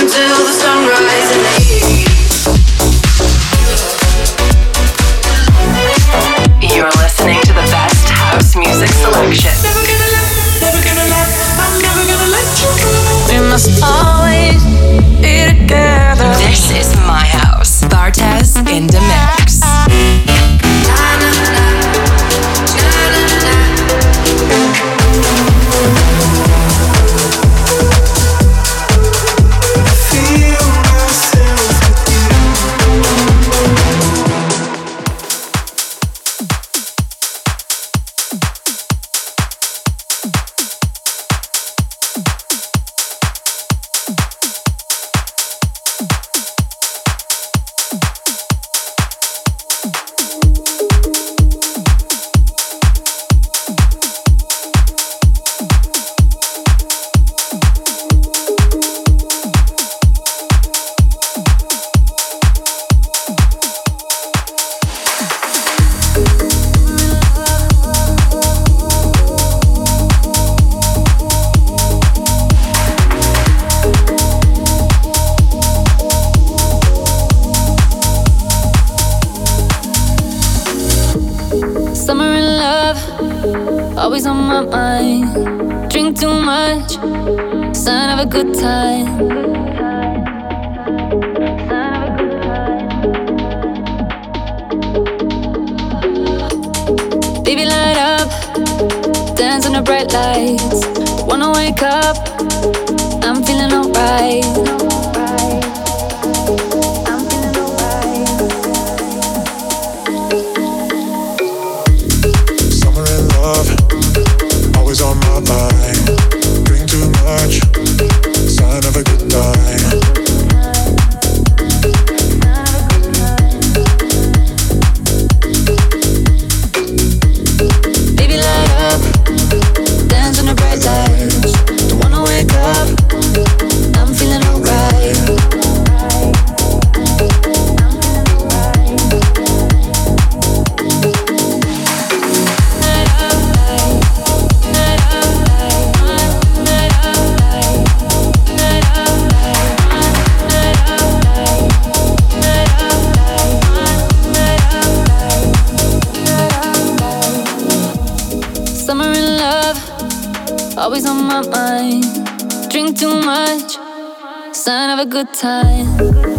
until the sunrise my mind. Drink too much, sign of a good time.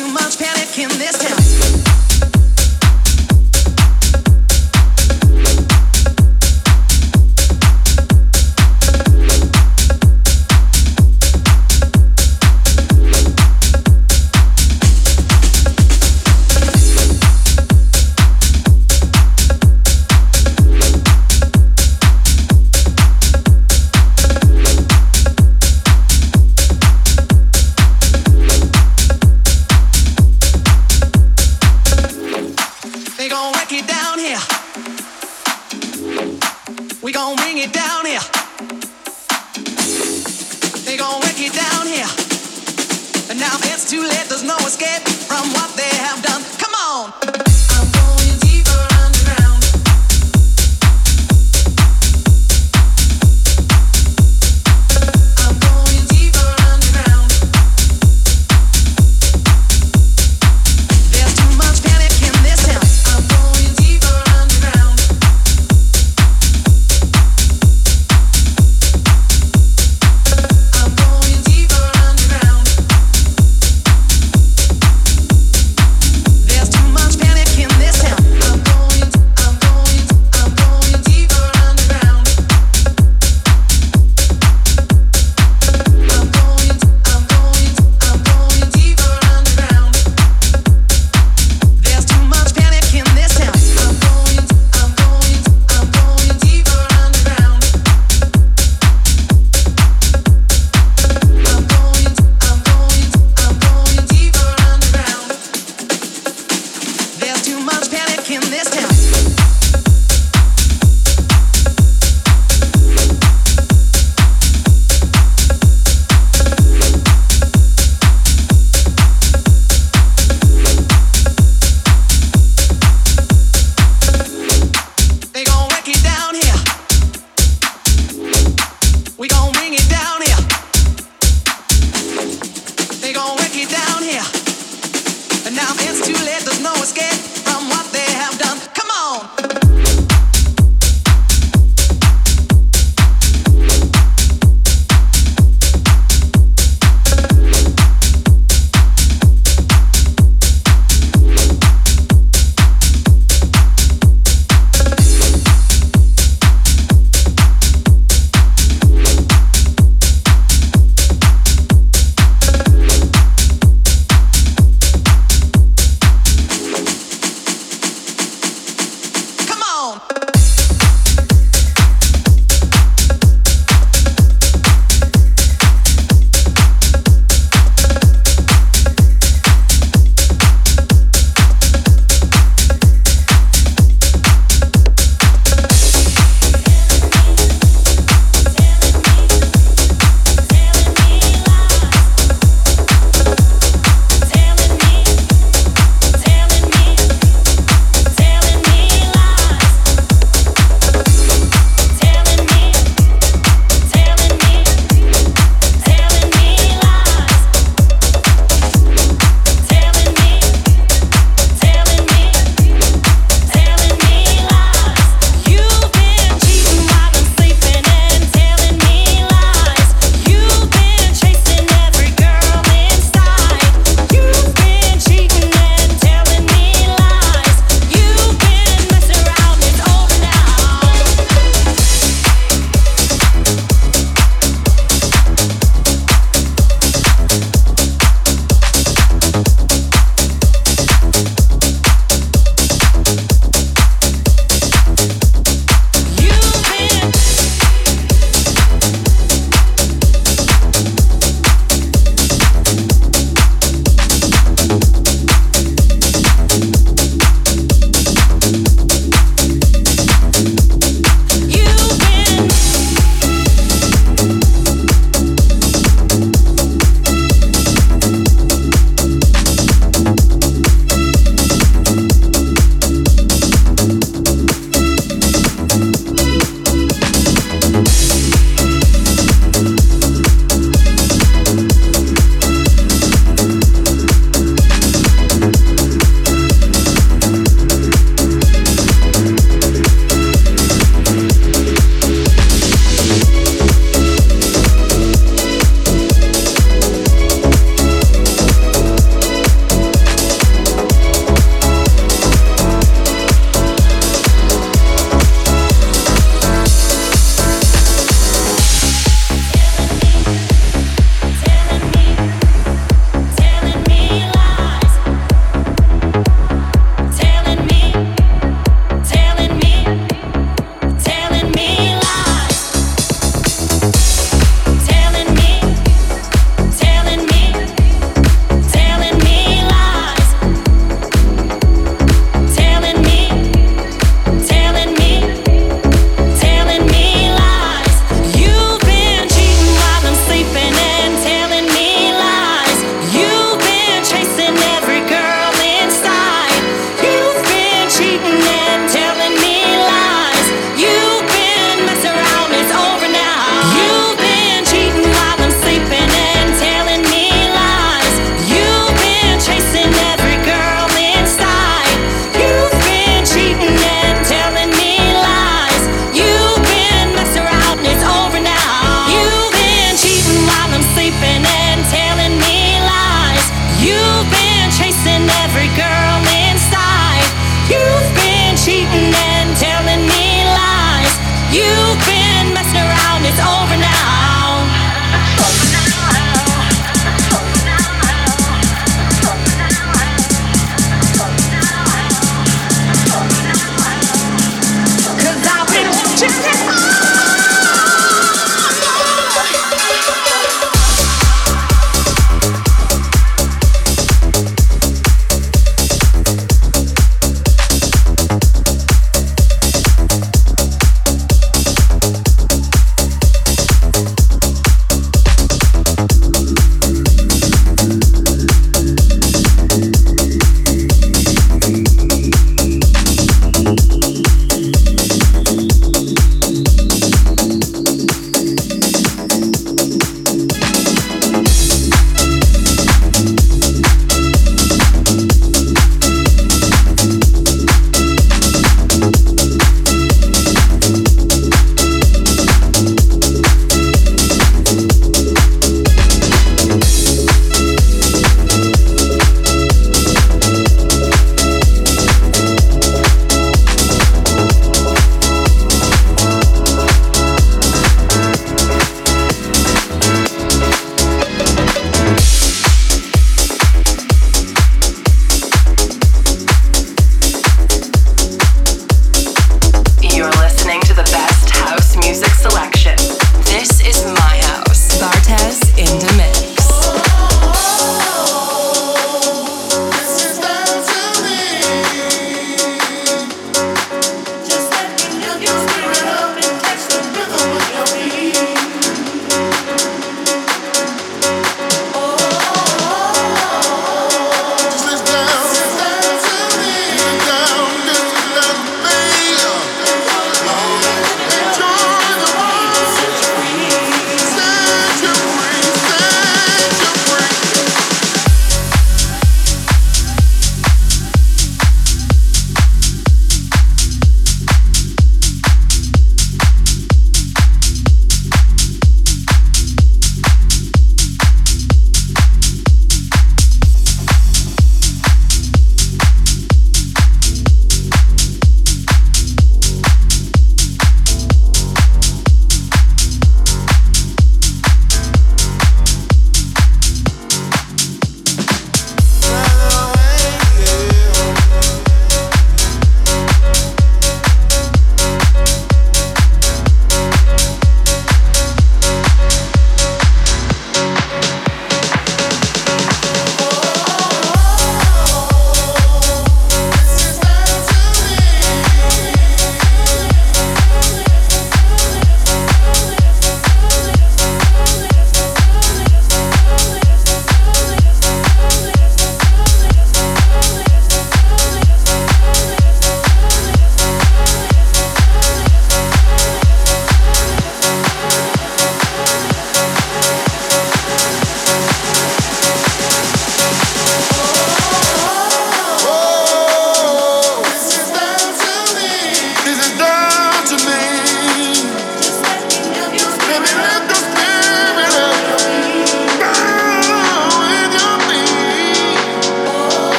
too much panic in this town.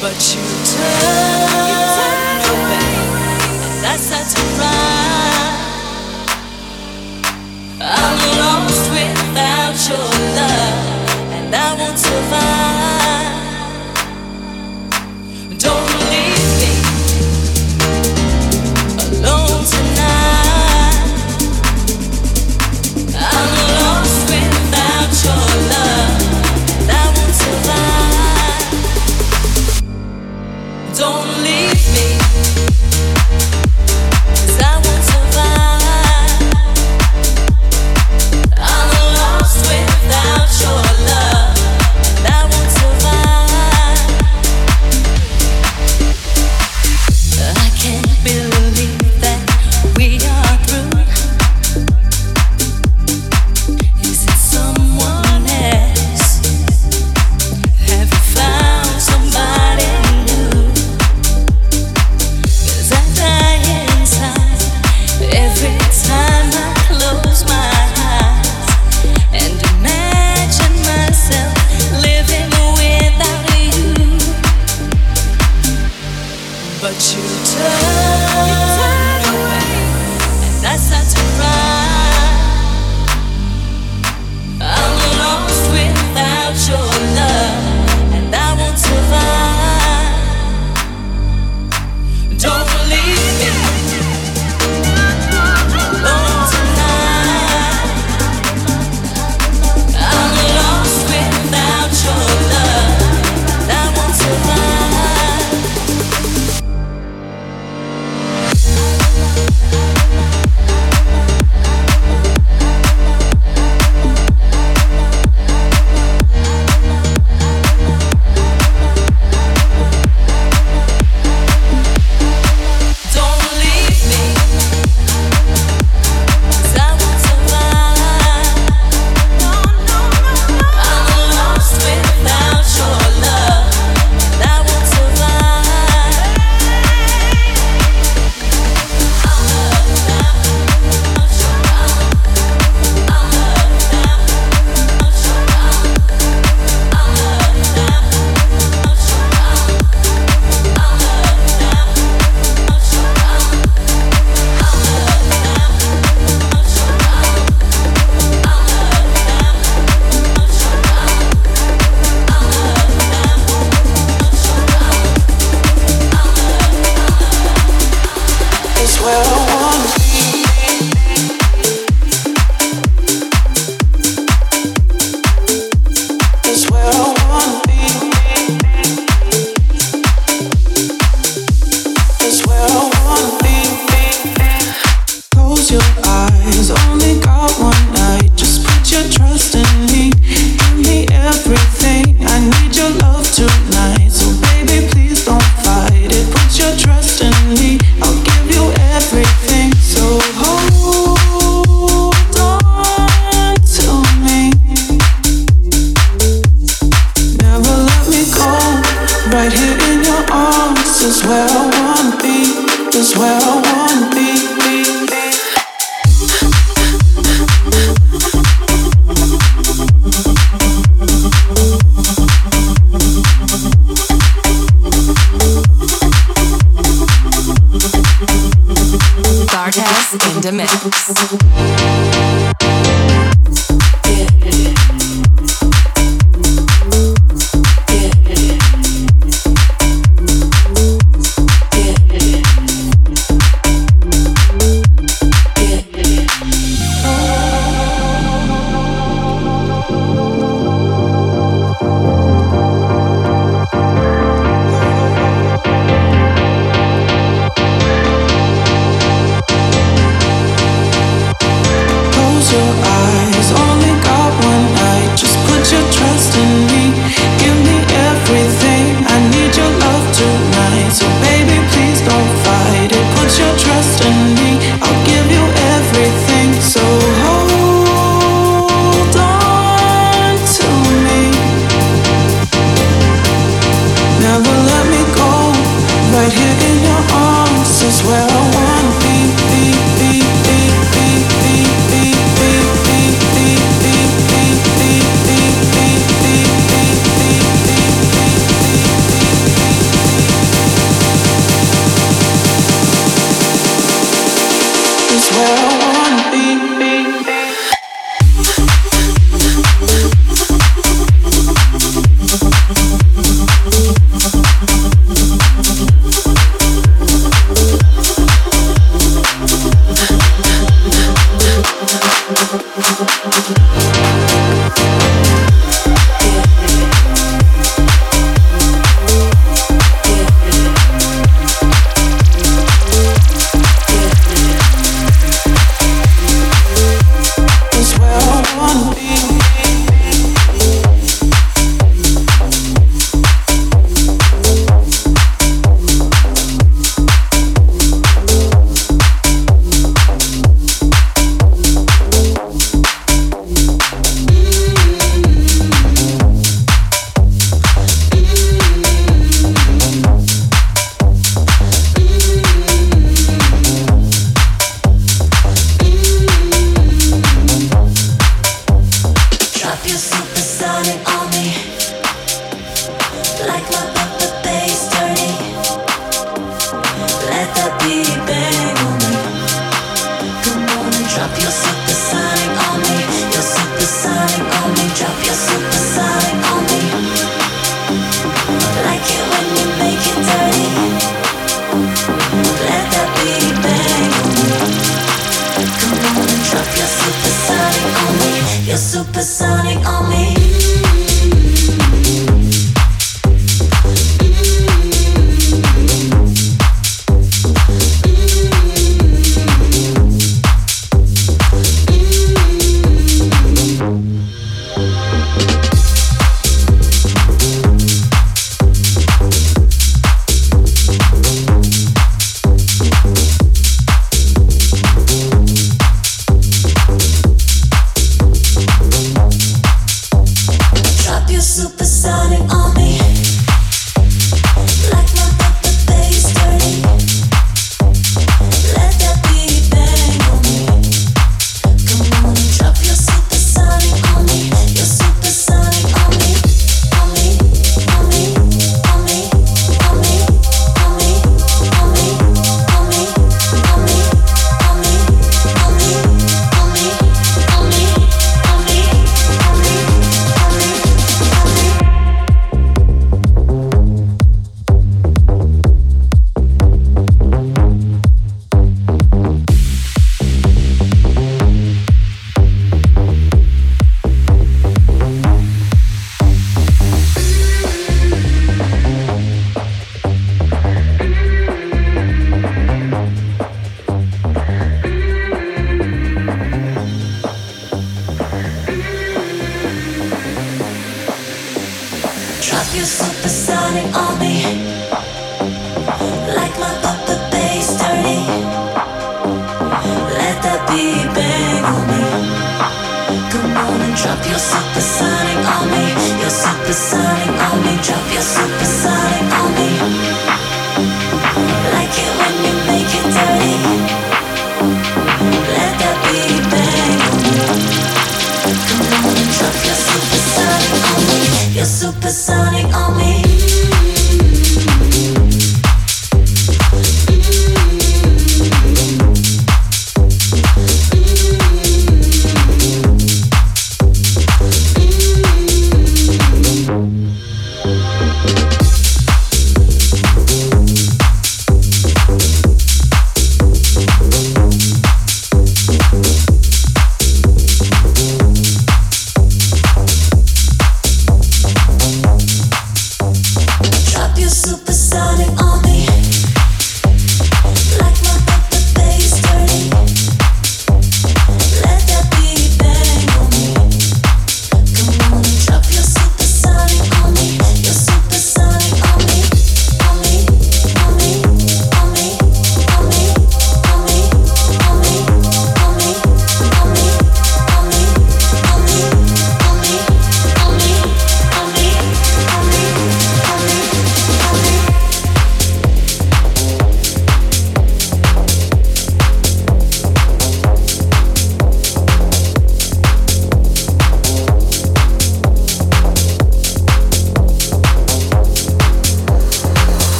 But you turned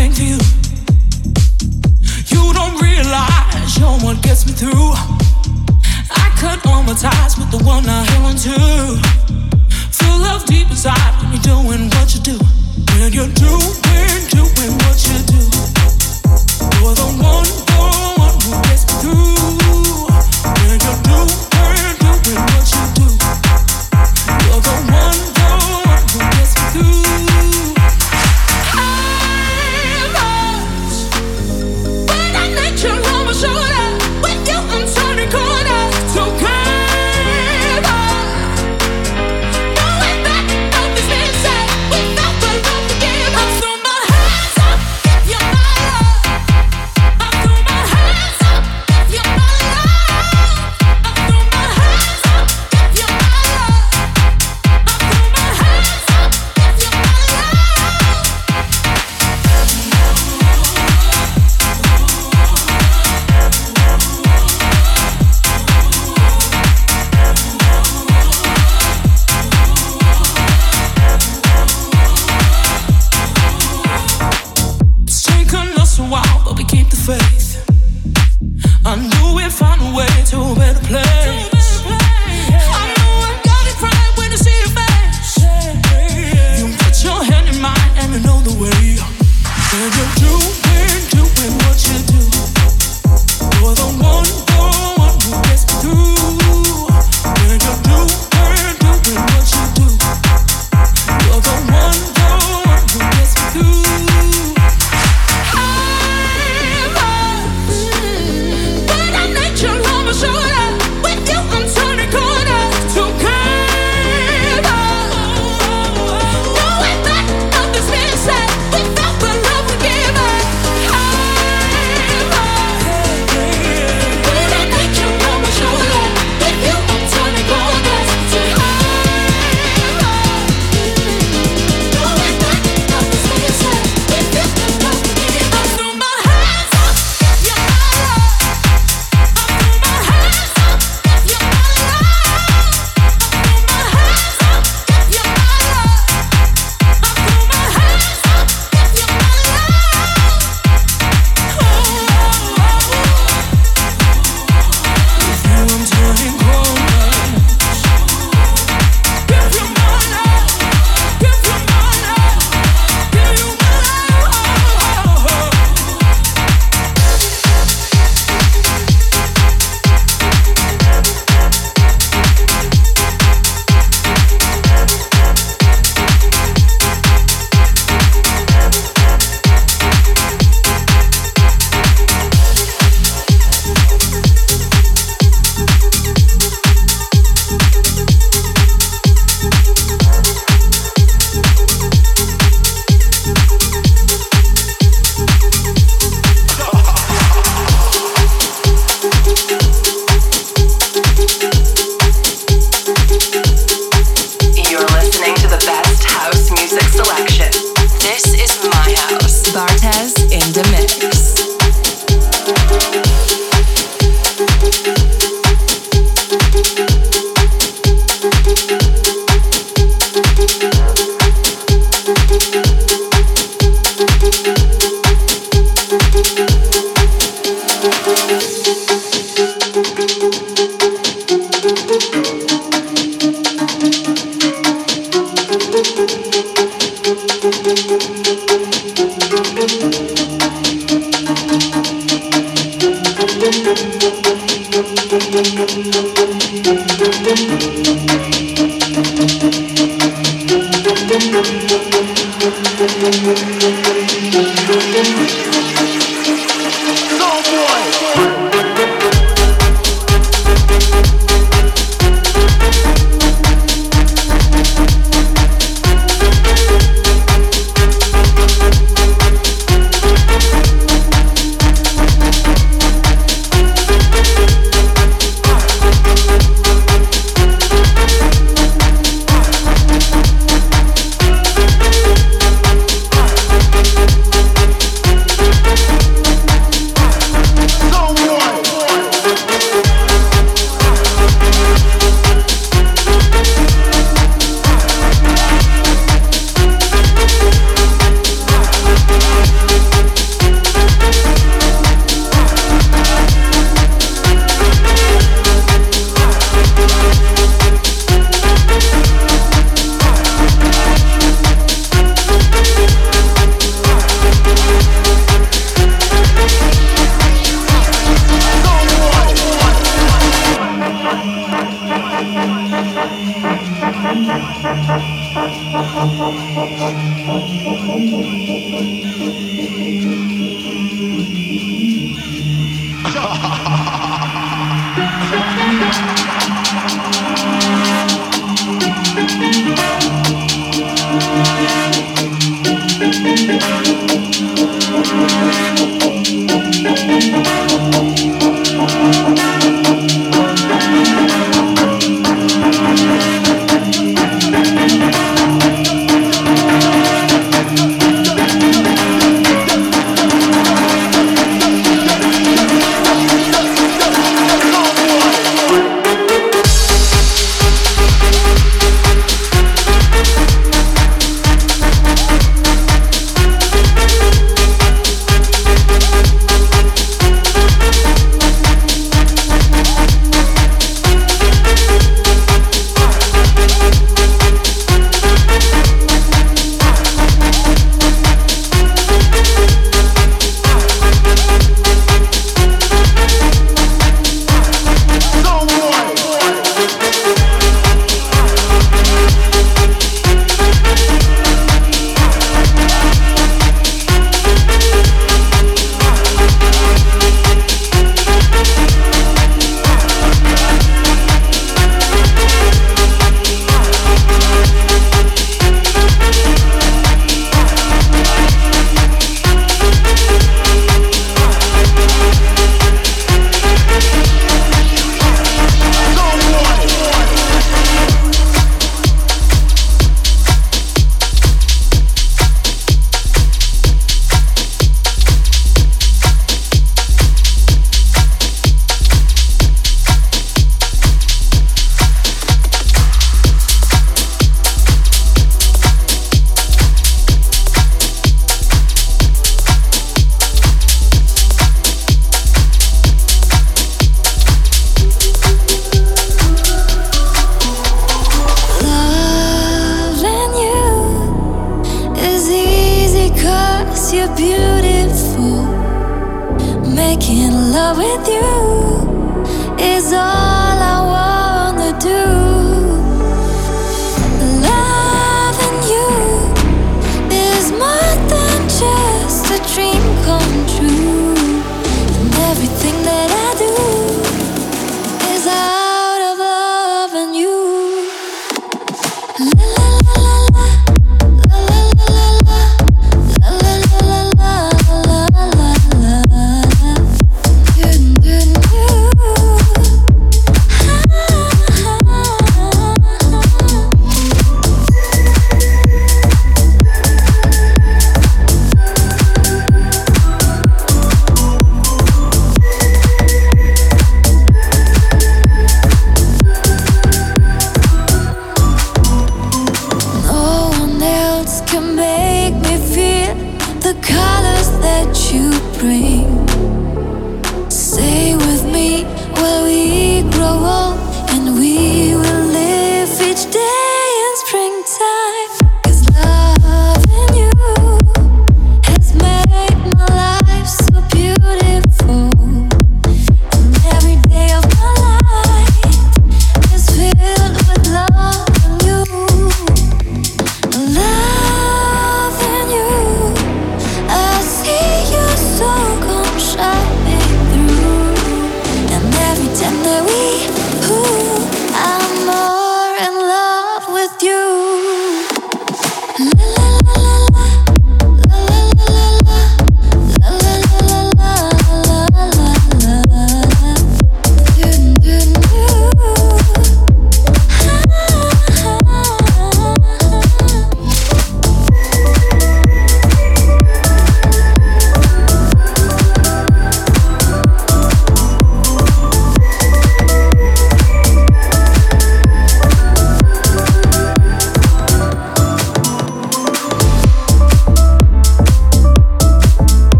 everything to you. You don't realize you're what gets me through. I cut all my ties with the one I held on to. Full of deep inside when you're doing what you do. When you're doing, doing what you do. You're the one, one.